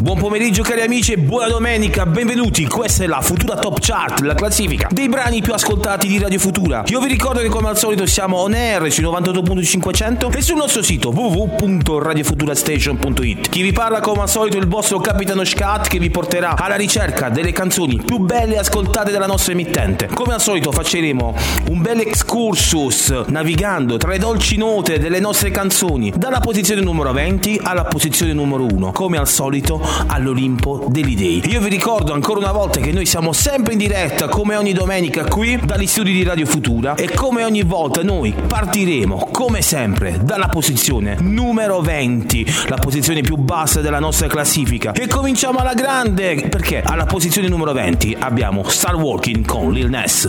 Buon pomeriggio cari amici e buona domenica, benvenuti, questa è la Futura Top Chart, la classifica dei brani più ascoltati di Radio Futura. Io vi ricordo che come al solito siamo on air sui 98.500 e sul nostro sito www.radiofuturastation.it. Chi vi parla come al solito è il vostro capitano Scat che vi porterà alla ricerca delle canzoni più belle ascoltate dalla nostra emittente. Come al solito facceremo un bel excursus navigando tra le dolci note delle nostre canzoni dalla posizione numero 20 pronti alla posizione numero uno, come al solito all'Olimpo degli Dei. Io vi ricordo ancora una volta che noi siamo sempre in diretta come ogni domenica qui dagli studi di Radio Futura e come ogni volta noi partiremo come sempre dalla posizione numero 20, la posizione più bassa della nostra classifica e cominciamo alla grande perché alla posizione numero 20 abbiamo Star Walking con Lil Ness.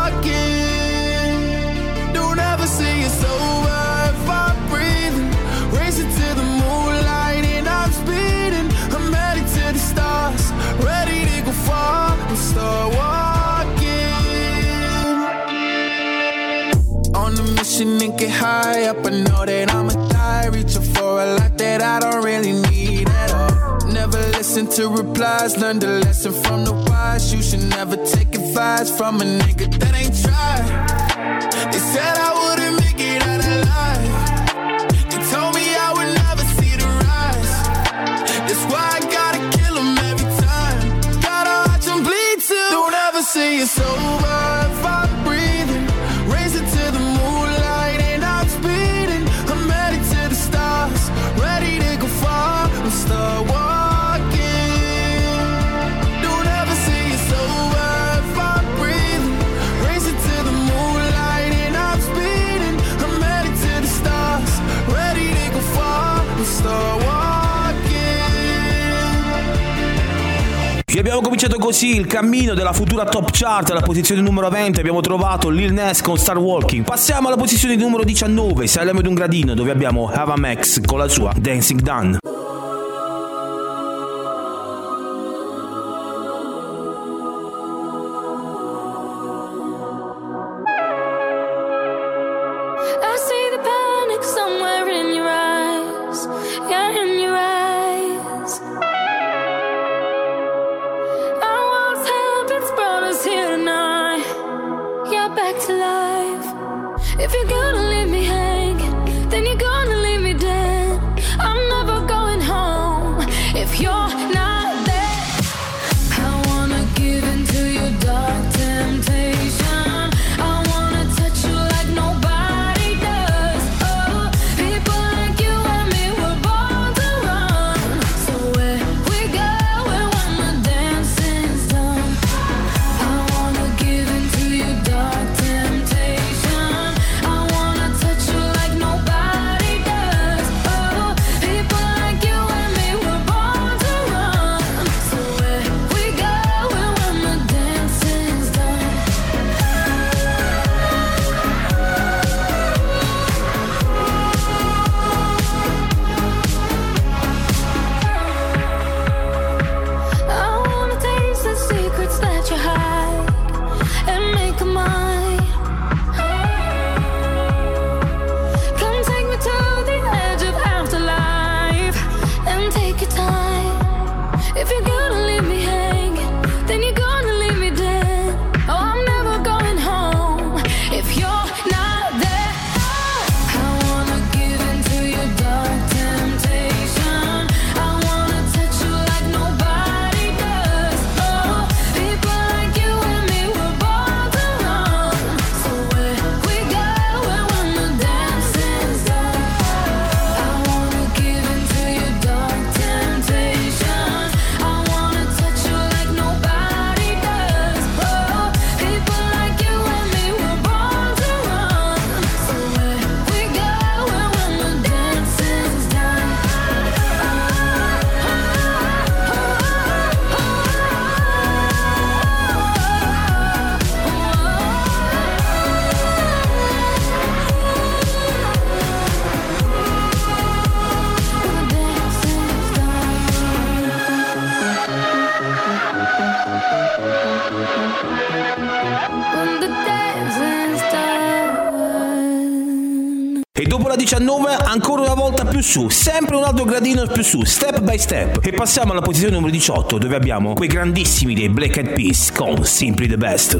Listen to replies, learn the lesson from the wise. You should never take advice from a nigga that ain't tried. They said I wouldn't make it out alive. They told me I would never see the rise. That's why I gotta kill every time. Gotta watch bleed too. Don't ever say it's over abbiamo cominciato così il cammino della futura top chart alla posizione numero 20 abbiamo trovato Lil Ness con Star Walking. Passiamo alla posizione numero 19, saliamo ad un gradino dove abbiamo Ava Max con la sua Dancing Done. your su, sempre un altro gradino più su, step by step. E passiamo alla posizione numero 18 dove abbiamo quei grandissimi dei Black Eyed Peas con Simply the Best.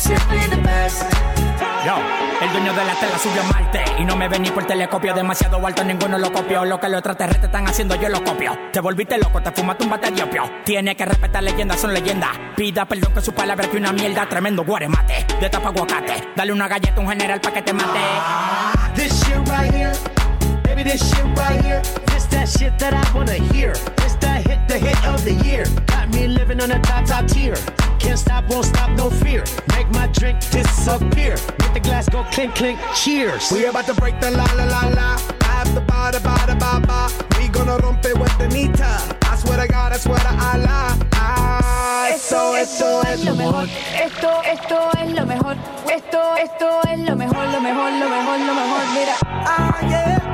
Simply the best. Yo, el dueño de la tela subió a Marte y no me ven ni por telescopio. Demasiado alto, ninguno lo copió. Lo que los extraterrestres están haciendo, yo lo copio. Te volviste loco, te fumaste un bate de opio. Tiene que respetar leyendas, son leyendas. Pida perdón que su palabra que una mierda. Tremendo guaremate, de tapa aguacate. Dale una galleta a un general pa' que te mate. This shit right here, baby, this shit right here. This that shit that I wanna hear. This that hit, the hit of the year. Got living on a top, top tier. Can't stop, won't stop, no fear. Make my drink disappear. Make the glass go clink, clink, cheers. We about to break the la la la la. I have the ba da ba da ba ba. We gonna rompe with the nita. I swear to God, I swear to Allah. Ah, esto, esto, es lo mejor. Esto, esto es lo mejor. Esto, esto es lo mejor, lo mejor, lo mejor, lo mejor. Mira. Ah, yeah.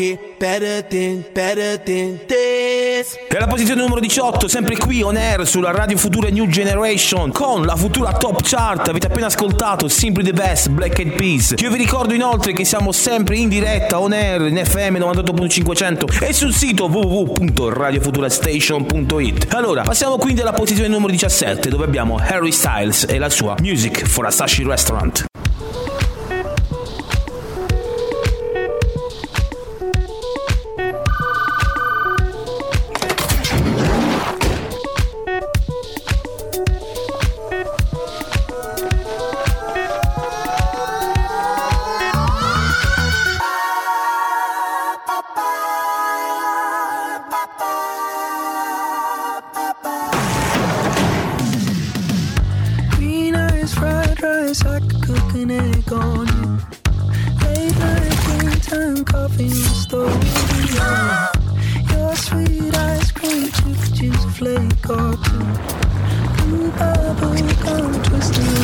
Get better than, better than this. E alla posizione numero 18, sempre qui on air sulla Radio Futura New Generation con la futura top chart. Avete appena ascoltato Simply the Best Black Eyed Peas. Io vi ricordo inoltre che siamo sempre in diretta on air in FM 98.500 e sul sito www.radiofuturastation.it. Allora, passiamo quindi alla posizione numero 17 dove abbiamo Harry Styles e la sua Music for a Sashi Restaurant. morning coffee in store. Your sweet ice cream, chick juice flake or two. Blue bubble gum twisting.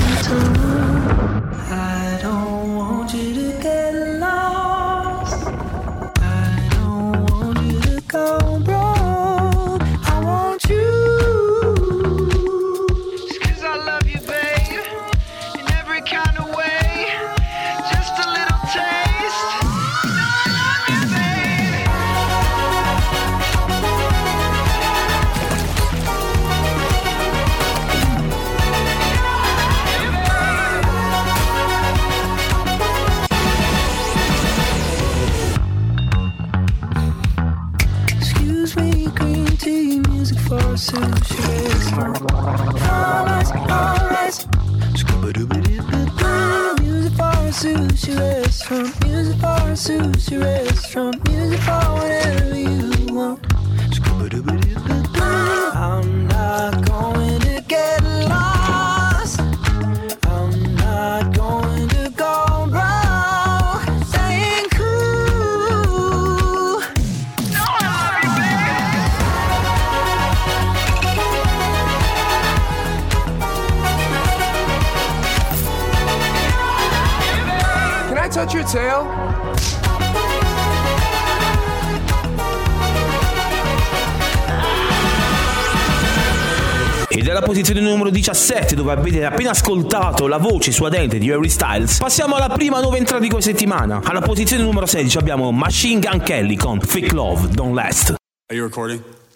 17, dove avete appena ascoltato la voce suadente di Harry Styles, passiamo alla prima nuova entrata di questa settimana. Alla posizione numero 16 abbiamo Machine Gun Kelly con Fake Love Don't Last. Are you recording?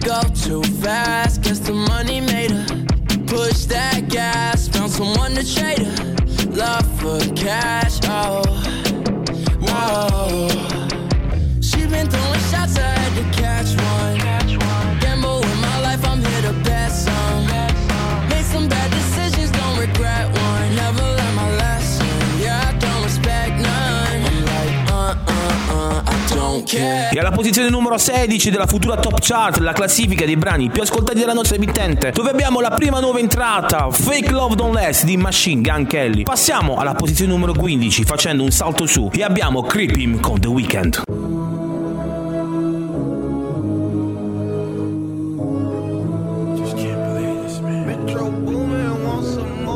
go too fast. Guess the money made her push that gas. Found someone to trade her love for cash. Oh, oh. She been throwing shots, I had to catch one. Gamble with my life, I'm here to bet some. Made some bad E alla posizione numero 16 della futura top chart, la classifica dei brani più ascoltati della nostra emittente, dove abbiamo la prima nuova entrata, Fake Love Don't Last di Machine Gun Kelly. Passiamo alla posizione numero 15 facendo un salto su e abbiamo Creep Him con The Weeknd. Somebody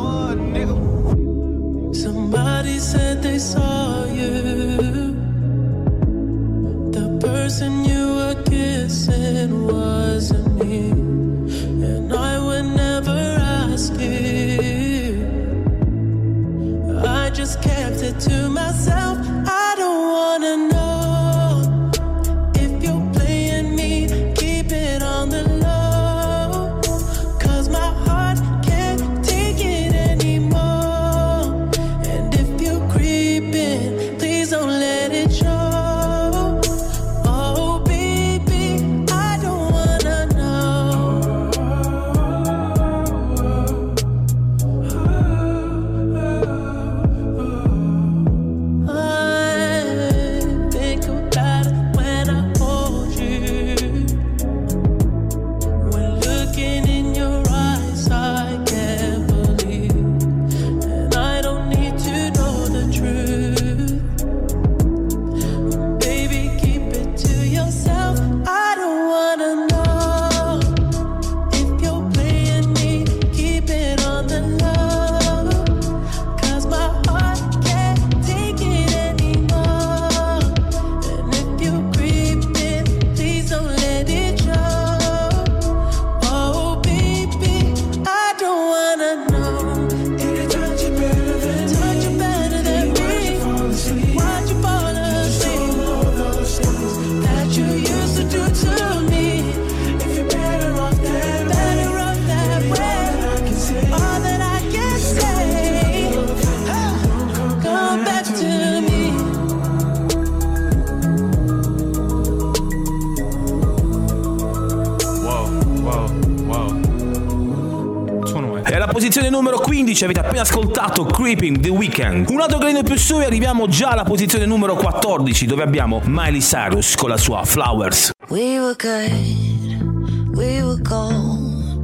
numero 15 avete appena ascoltato Creeping The Weeknd. Un altro gradino più su e arriviamo già alla posizione numero 14 dove abbiamo Miley Cyrus con la sua Flowers. We were good, we were gold.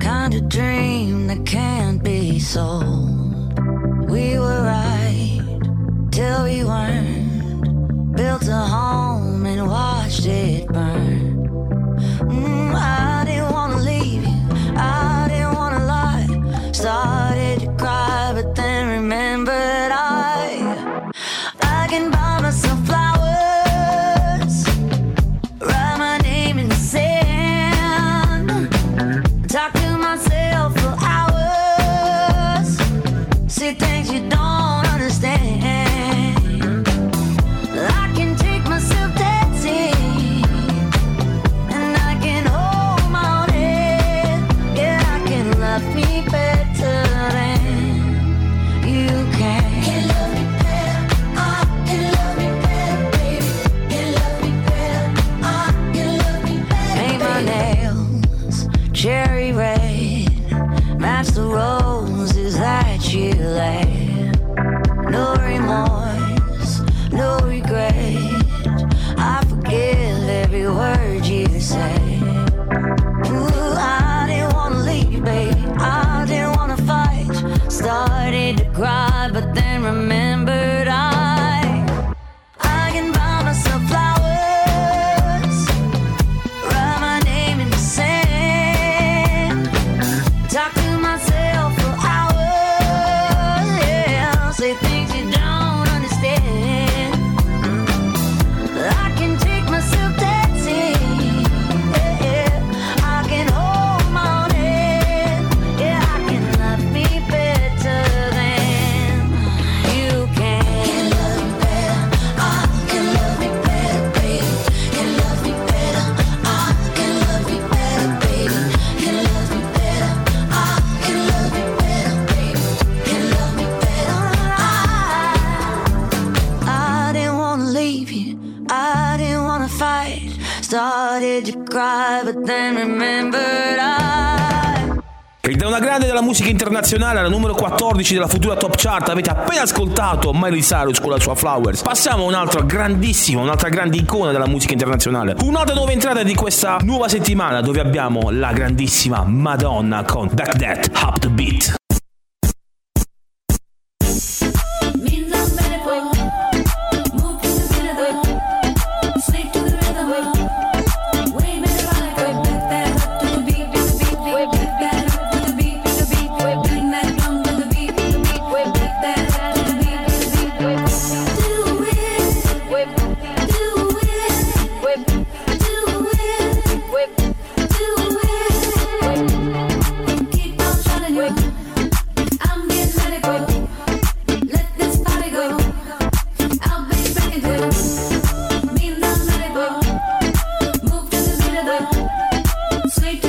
Kind of dream that can't be sold. We were right till we weren't. Built a home and watched it burn. Della musica internazionale alla numero 14 della futura top chart avete appena ascoltato Miley Cyrus con la sua Flowers. Passiamo a un'altra grandissima, un'altra grande icona della musica internazionale. Un'altra nuova entrata di questa nuova settimana dove abbiamo la grandissima Madonna con Back That Up the Beat. The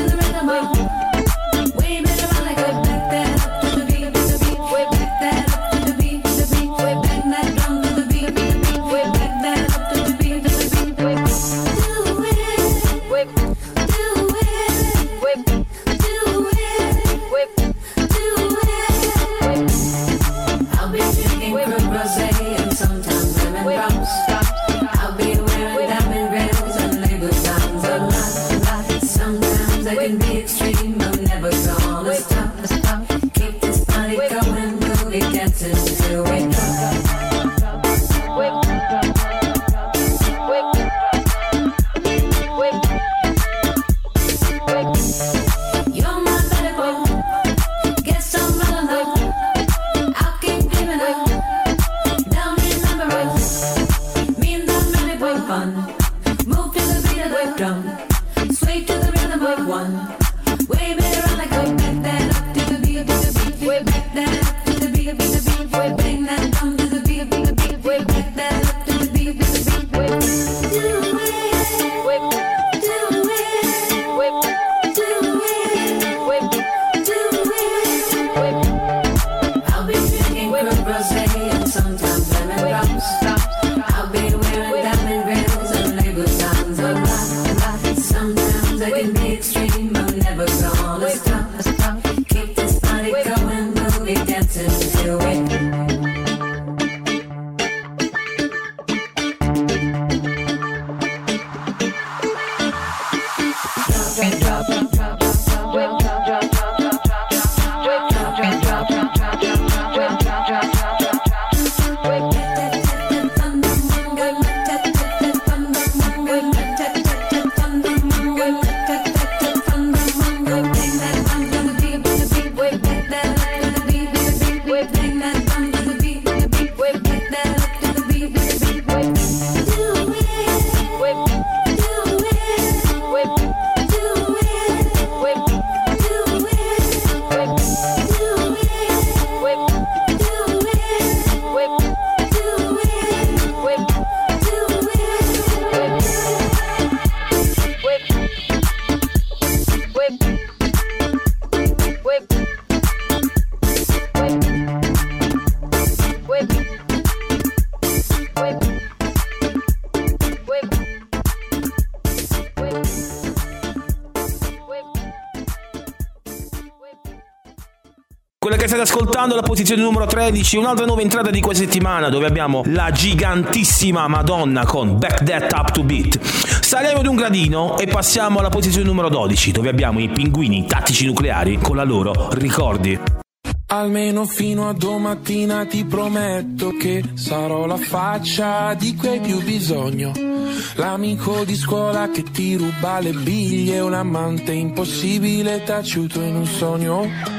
state ascoltando è la posizione numero 13, un'altra nuova entrata di questa settimana dove abbiamo la gigantissima Madonna con Back That Up to Beat. Saliamo di un gradino e passiamo alla posizione numero 12 dove abbiamo i pinguini tattici nucleari con la loro Ricordi. Almeno fino a domattina ti prometto che sarò la faccia di cui hai più bisogno. L'amico di scuola che ti ruba le biglie, un amante impossibile taciuto in un sogno.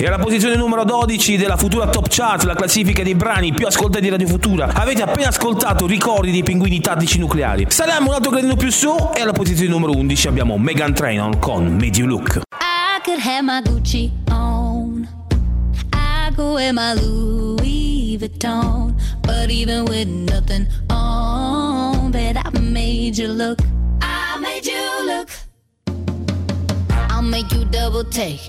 E alla posizione numero 12 della Futura Top Chart, la classifica dei brani più ascoltati di Radio Futura, avete appena ascoltato Ricordi dei pinguini tattici nucleari. Saliamo un altro gradino più su e alla posizione numero 11 abbiamo Megan Trainor con You Look. I could have my Gucci on. I could wear my Louis Vuitton. But even with nothing on, bet I made you look. I made you look. I'll make you double take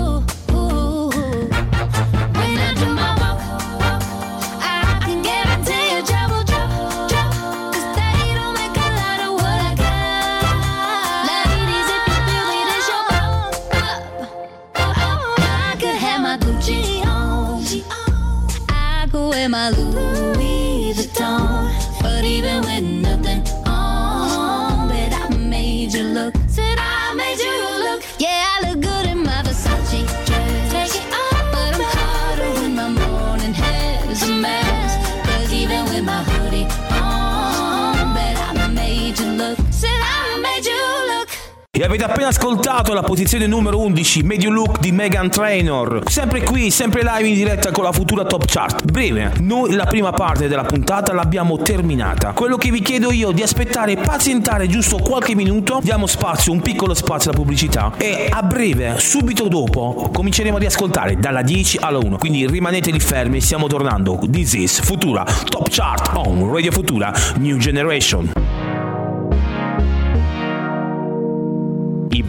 E avete appena ascoltato la posizione numero 11, Medio Look di Megan Trainor. Sempre qui, sempre live in diretta con la futura top chart. Breve, noi la prima parte della puntata l'abbiamo terminata. Quello che vi chiedo io di aspettare e pazientare giusto qualche minuto, diamo spazio, un piccolo spazio alla pubblicità e a breve, subito dopo, cominceremo a riascoltare dalla 10 alla 1. Quindi rimanete lì fermi, stiamo tornando. This is Futura Top Chart on Radio Futura New Generation.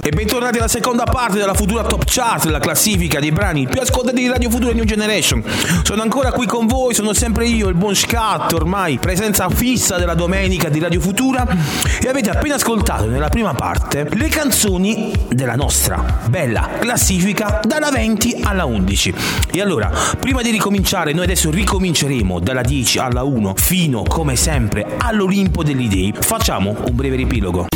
E bentornati alla seconda parte della Futura Top Chart, la classifica dei brani più ascoltati di Radio Futura New Generation. Sono ancora qui con voi, sono sempre io, il buon Scat, ormai presenza fissa della domenica di Radio Futura. E avete appena ascoltato nella prima parte le canzoni della nostra bella classifica dalla 20 alla 11. E allora, prima di ricominciare, noi adesso ricominceremo dalla 10 alla 1 fino, come sempre, all'Olimpo degli Dei. Facciamo un breve riepilogo.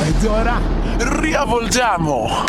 Ed ora riavvolgiamo.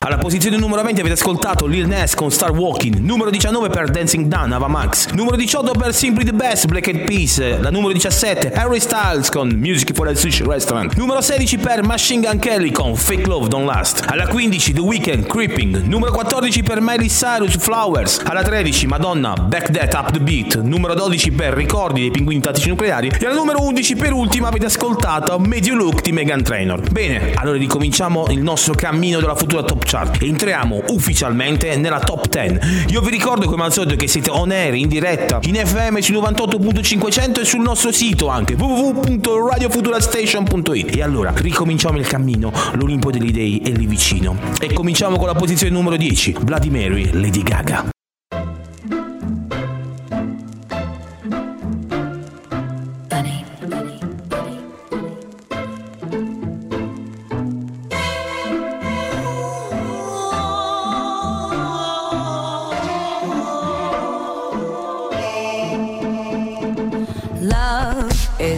Alla posizione numero 20 avete ascoltato Lil Nas con Star Walking, numero 19 per Dancing Done, Ava Max, numero 18 per Simply the Best, Black Eyed Peas, la numero 17 Harry Styles con Music for a Sushi Restaurant, numero 16 per Machine Gun Kelly con Fake Love Don't Last, alla 15 The Weeknd Creeping, numero 14 per Miley Cyrus Flowers, alla 13 Madonna Back That Up the Beat, numero 12 per Ricordi dei Pinguini Tattici Nucleari. E alla numero 11 per ultima avete ascoltato You Look di Megan Trainor. Bene, allora ricominciamo il nostro cammino della futura top chart. Entriamo ufficialmente nella top 10. Io vi ricordo come al solito che siete on air in diretta in FM su 98.500 e sul nostro sito anche www.radiofuturastation.it. E allora ricominciamo il cammino, l'Olimpo degli Dei è lì vicino. E cominciamo con la posizione numero 10, Bloody Mary, Lady Gaga.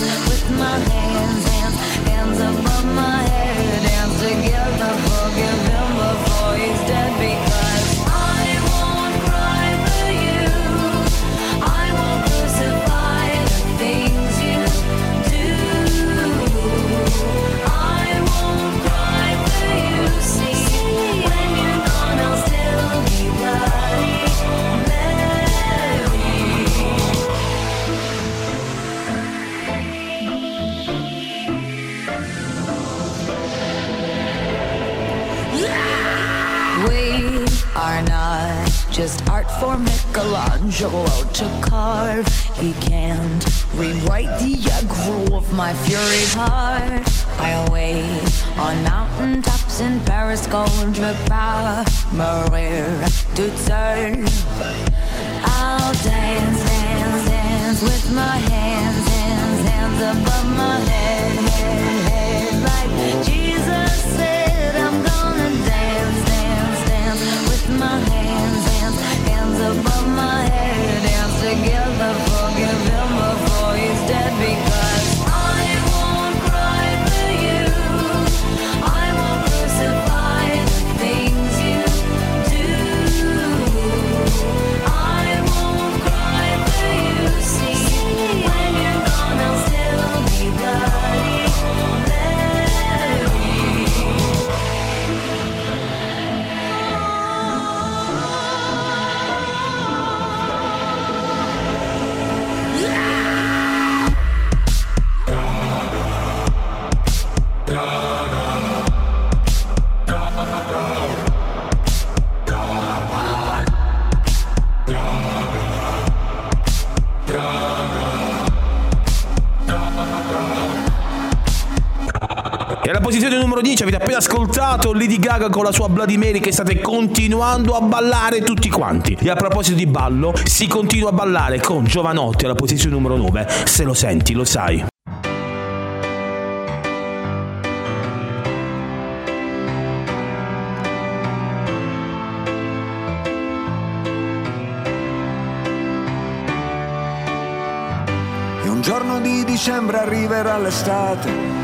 dance with my hands, hands, hands above my head. Just art for Michelangelo to carve. He can't rewrite the aggro of my fury heart. I wait on mountaintops in Paris, Gondra, Maria to turn. I'll dance, dance, dance with my hands, hands, hands above my head, head, head. Like Jesus said, above my dice, avete appena ascoltato Lady Gaga con la sua Bloody Mary che state continuando a ballare tutti quanti. E a proposito di ballo, si continua a ballare con Giovanotti alla posizione numero 9. Se lo senti, lo sai. È un giorno di dicembre arriverà l'estate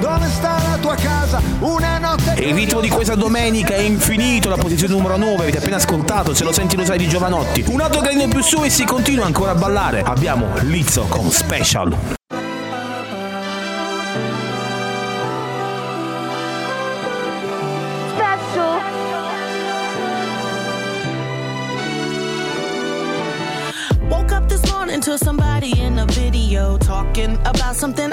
Dove sta la tua casa? Una notte... E il ritmo di questa domenica è infinito, la posizione numero 9, avete appena ascoltato, se lo senti lo sai di Giovanotti. Un altro gradino più su e si continua ancora a ballare. Abbiamo Lizzo con Special. Special. Woke up this morning to somebody in a video talking about something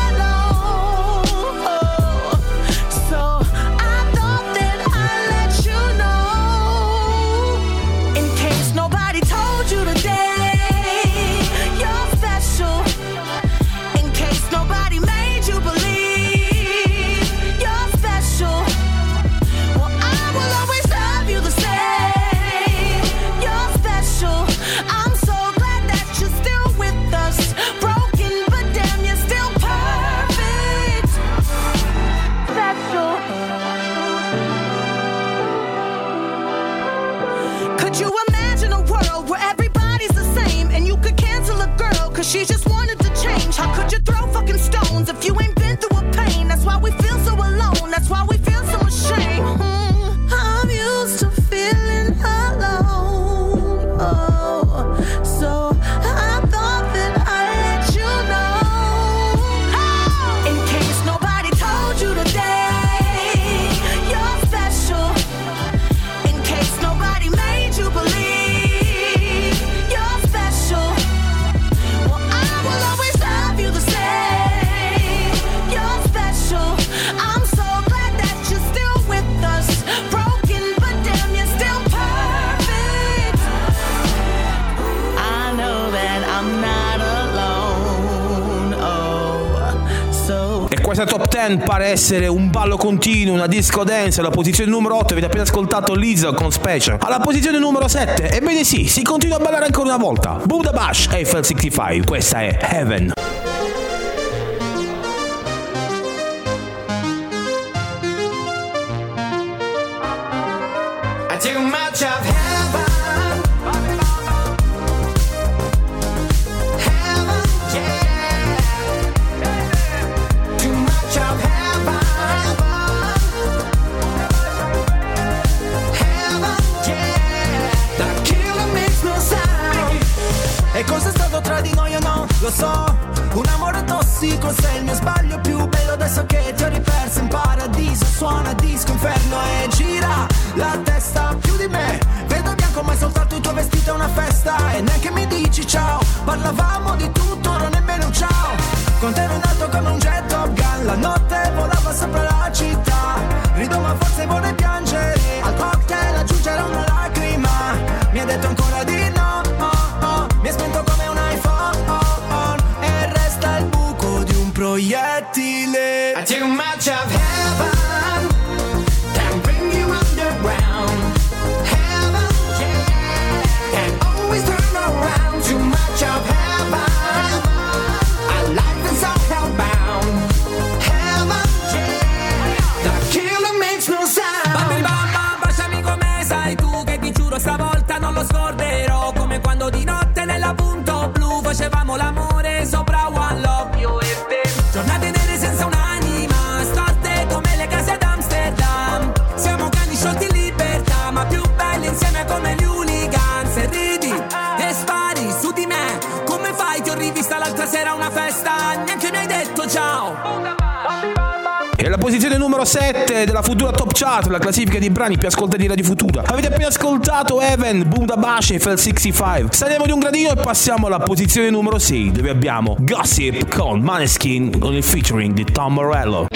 Questa top 10 pare essere un ballo continuo, una disco dance. Alla posizione numero 8 avete appena ascoltato Lizzo con Special. Alla posizione numero 7, ebbene sì, si continua a ballare ancora una volta. Buddha Bash, Eiffel 65. Questa è Heaven. So, un amore tossico sei il mio sbaglio più bello adesso che ti ho riperso in paradiso disco inferno e gira la testa più di me. Vedo bianco ma è soltanto il tuo vestito è una festa E neanche mi dici ciao. Parlavamo di tutto, ora nemmeno un ciao. Con te ero in alto come un jet Top Gun La notte volava sopra la città. Rido ma forse vorrei piangere Al cocktail aggiungere una lacrima. Mi ha detto ancora di numero 7 della futura Top Chart, la classifica di brani più ascoltati di Radio Futura. Avete appena ascoltato Evan, Boom da Bash e Fell 65. Saliamo di un gradino e passiamo alla posizione numero 6, dove abbiamo Gossip con Maneskin con il featuring di Tom Morello.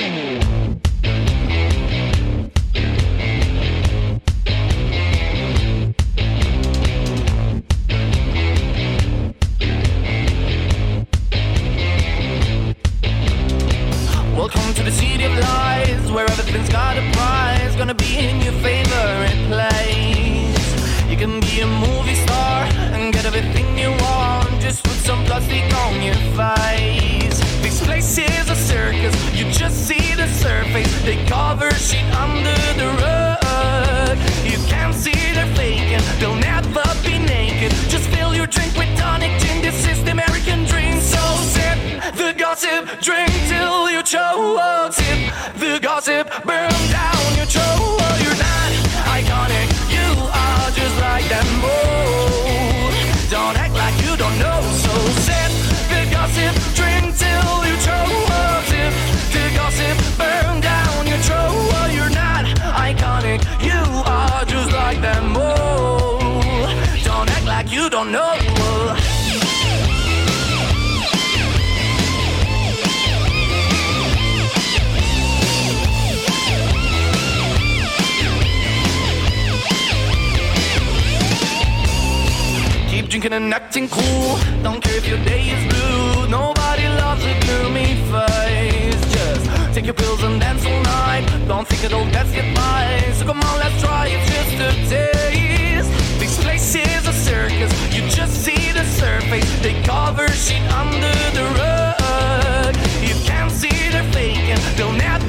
Drinking and acting cool. Don't care if your day is blue. Nobody loves a gloomy face. Just take your pills and dance all night. Don't think it'll get by. So come on, let's try it just a taste. This place is a circus. You just see the surface. They cover shit under the rug. You can't see they're faking. They'll never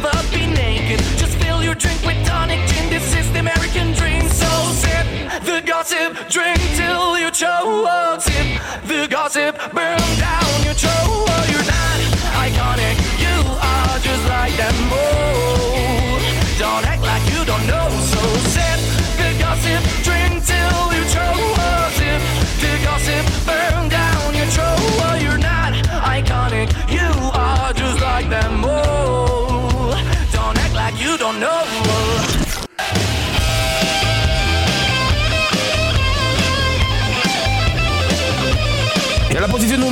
drink with tonic gin. This is the American dream. So sip the gossip, drink till you choke. Sip the gossip, burn down your throat. You're not iconic, you are just like them. Oh, don't act like you don't know.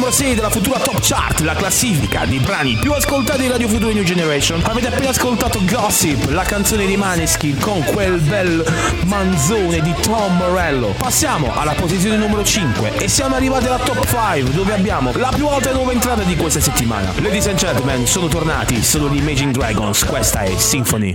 Numero 6 della futura Top Chart, la classifica dei brani più ascoltati di Radio Futura New Generation. Avete appena ascoltato Gossip, la canzone di Maneskin con quel bel manzone di Tom Morello. Passiamo alla posizione numero 5 e siamo arrivati alla Top 5 dove abbiamo la più alta nuova entrata di questa settimana. Ladies and gentlemen, sono tornati, sono gli Imaging Dragons, questa è Symphony.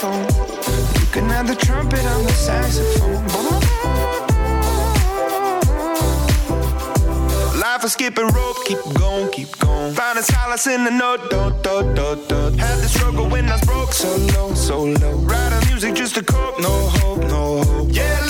phone. You can have the trumpet on the saxophone. Life is skipping rope, keep going, keep going. Find Finding solace in the note, do, do, do, do. Had the struggle when I was broke, so low, so low. Writing music just to cope, no hope, no hope. Yeah.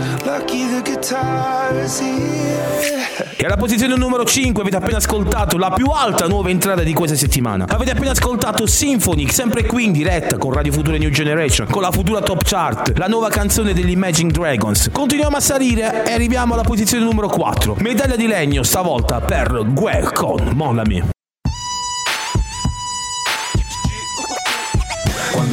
E alla posizione numero 5 avete appena ascoltato la più alta nuova entrata di questa settimana. Avete appena ascoltato Symphonic, sempre qui in diretta con Radio Futura New Generation, con la futura top chart, la nuova canzone degli Imagine Dragons. Continuiamo a salire e arriviamo alla posizione numero 4. Medaglia di legno stavolta per Gue con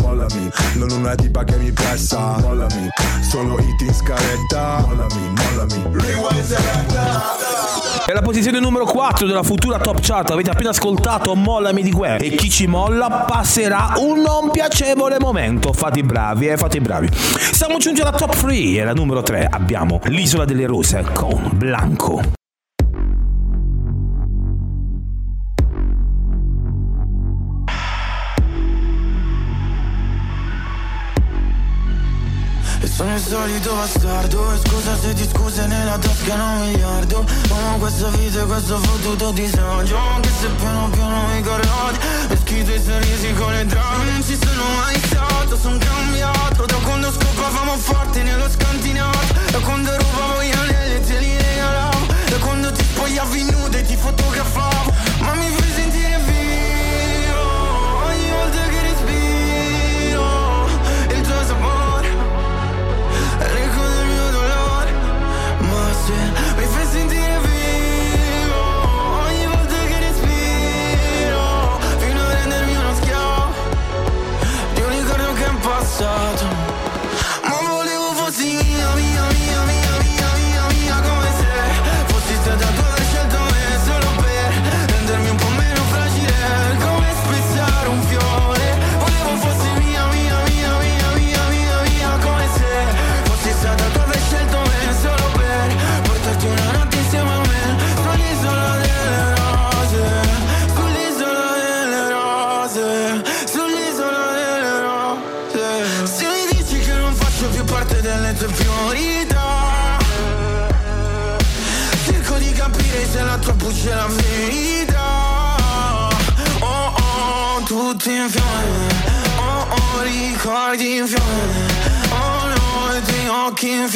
Mollami, non una tipa che mi pressa Mollami, solo hit in scaletta Mollami, mollami. Rewind E alla posizione numero 4 della futura top chart. Avete appena ascoltato Mollami di Gue E chi ci molla passerà un non piacevole momento. Fate i bravi, eh, fate i bravi. Siamo giunti alla top 3 e alla numero 3 abbiamo l'Isola delle Rose con Blanco sono il solito bastardo E scusa se ti scuse nella tasca un miliardo. Amo questa vita e questo fottuto disagio Anche se piano piano mi corrodi E schito i sorrisi con le drame Non ci sono mai stato, sono cambiato. Da quando scopavamo forte nello scantinato Da quando rubavo gli anelli e te li regalavo Da quando ti spogliavi nuda e ti fotografavo che ricordi in fiamme Oh no, i tuoi occhi in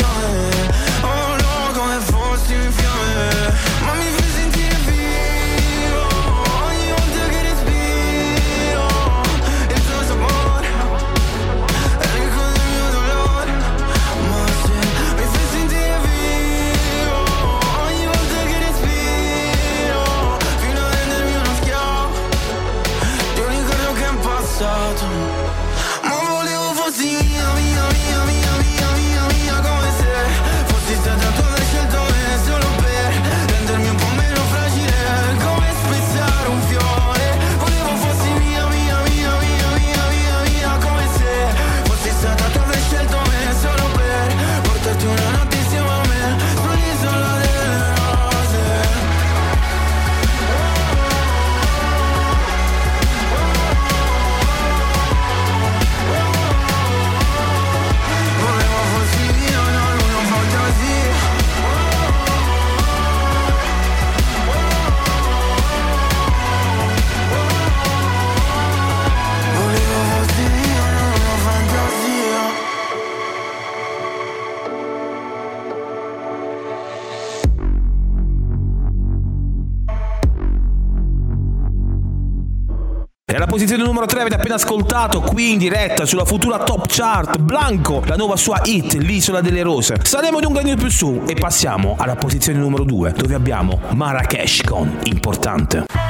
E alla posizione numero 3 avete appena ascoltato qui in diretta sulla futura top chart Blanco, la nuova sua hit, l'isola delle rose. Saremo di un gradino più su e passiamo alla posizione numero 2 dove abbiamo Marrakesh con Importante.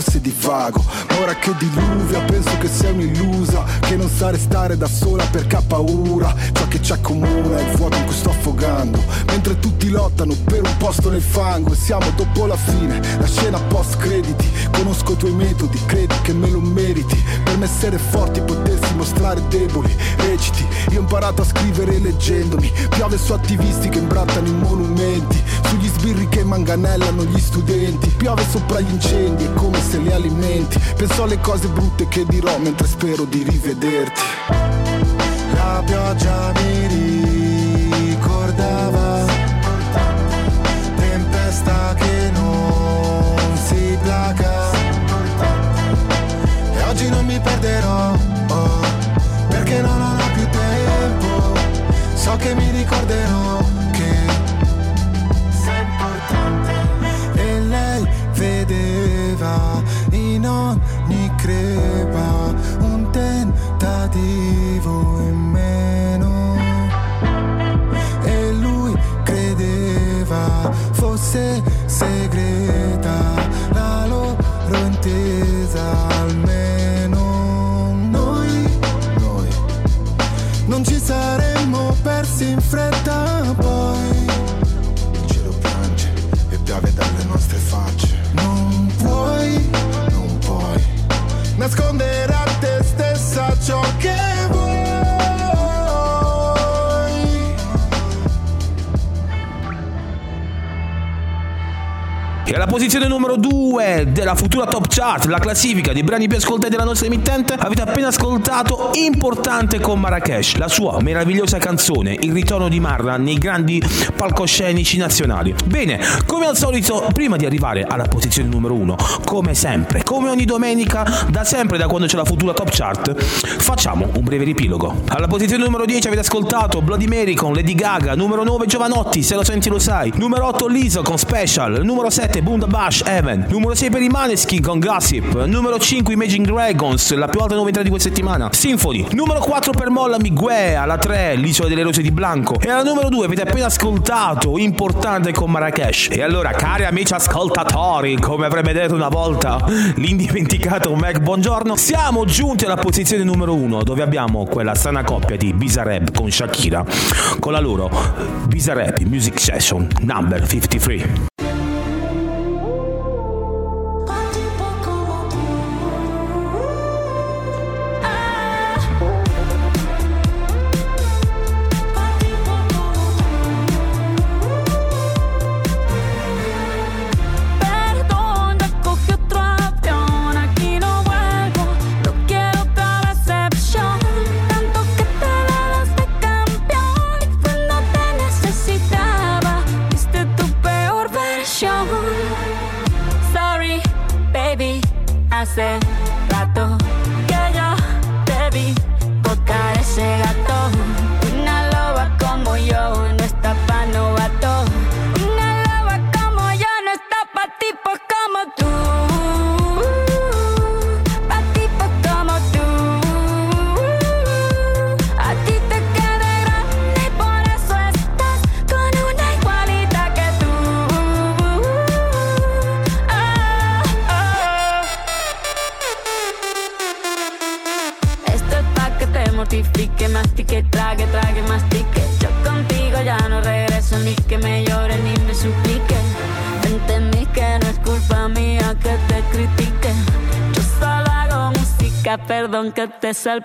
Forse di vago Ma ora che diluvia penso che sei un'illusa Che non sa restare da sola perché ha paura Ciò che ci accomuna è il vuoto in cui sto affogando Mentre tutti lottano per un posto nel fango E siamo dopo la fine, la scena post crediti Conosco i tuoi metodi, credi che me lo meriti. Per me essere forti potersi mostrare deboli Reciti, io ho imparato a scrivere leggendomi. Piove su attivisti che imbrattano i monumenti. Sugli sbirri che manganellano gli studenti. Piove sopra gli incendi, è come se li alimenti. Penso alle cose brutte che dirò mentre spero di rivederti. La pioggia mi oggi non mi perderò oh, Perché non ho più tempo. So che mi ricorderò posizione numero 2 della futura top chart, la classifica dei brani più ascoltati della nostra emittente, avete appena ascoltato Importante con Marrakesh, la sua meravigliosa canzone, il ritorno di Marra nei grandi palcoscenici nazionali. Bene, come al solito, prima di arrivare alla posizione numero 1, come sempre, come ogni domenica, da sempre, da quando c'è la futura top chart, facciamo un breve riepilogo. Alla posizione numero 10 avete ascoltato Bloody Mary con Lady Gaga, numero 9 Giovanotti, se lo senti lo sai, numero 8 Liso con Special, numero 7 Bundabash Heaven. Numero 6 per i Maneskin con Gossip. Numero 5 Imagine Dragons, la più alta novità di questa settimana. Symphony. Numero 4 per Molla Miguel, alla 3 L'isola delle rose di Blanco. E alla numero 2 avete appena ascoltato Importante con Marrakesh. E allora, cari amici ascoltatori, come avrebbe detto una volta l'indimenticato Mac Buongiorno, siamo giunti alla posizione numero 1 dove abbiamo quella strana coppia di Bizarrap con Shakira con la loro Bizarrap Music Session number 53. este es el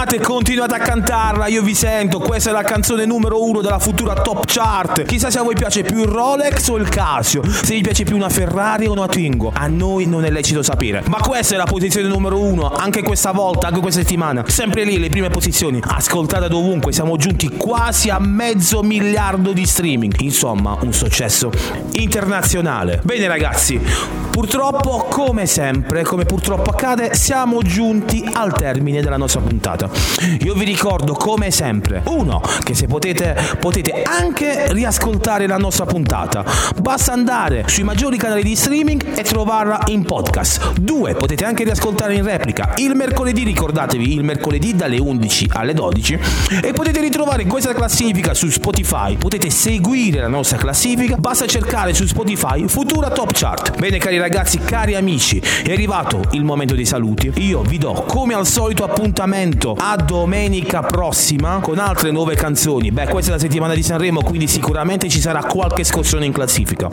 Continuate, continuate a cantarla, io vi sento, questa è la canzone numero uno della futura top chart. Chissà se a voi piace più il Rolex o il Casio, se vi piace più una Ferrari o una Twingo, a noi non è lecito sapere. Ma questa è la posizione numero uno, anche questa volta, anche questa settimana. Sempre lì, le prime posizioni, ascoltate dovunque, siamo giunti quasi a mezzo miliardo di streaming. Insomma, un successo internazionale. Bene ragazzi, purtroppo, come sempre, come purtroppo accade, siamo giunti al termine della nostra puntata. Io vi ricordo come sempre, uno, che se potete potete anche riascoltare la nostra puntata. Basta andare sui maggiori canali di streaming e trovarla in podcast. Due, potete anche riascoltare in replica il mercoledì, ricordatevi, il mercoledì dalle 11 alle 12 e potete ritrovare questa classifica su Spotify. Potete seguire la nostra classifica, basta cercare su Spotify Futura Top Chart. Bene cari ragazzi, cari amici, è arrivato il momento dei saluti. Io vi do come al solito appuntamento a domenica prossima con altre nuove canzoni. Beh, questa è la settimana di Sanremo, quindi sicuramente ci sarà qualche escursione in classifica.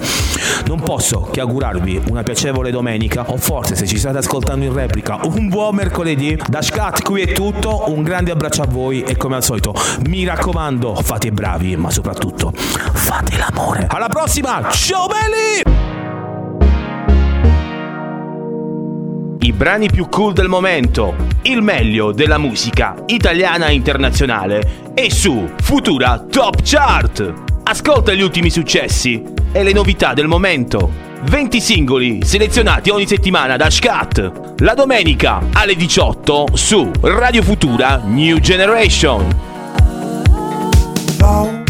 Non posso che augurarvi una piacevole domenica o forse se ci state ascoltando in replica un buon mercoledì. Da Scat qui è tutto, un grande abbraccio a voi e come al solito mi raccomando fate i bravi ma soprattutto fate l'amore. Alla prossima, ciao belli! I brani più cool del momento, il meglio della musica italiana e internazionale è su Futura Top Chart. Ascolta gli ultimi successi e le novità del momento. 20 singoli selezionati ogni settimana da Scat. La domenica alle 18 su Radio Futura New Generation. Though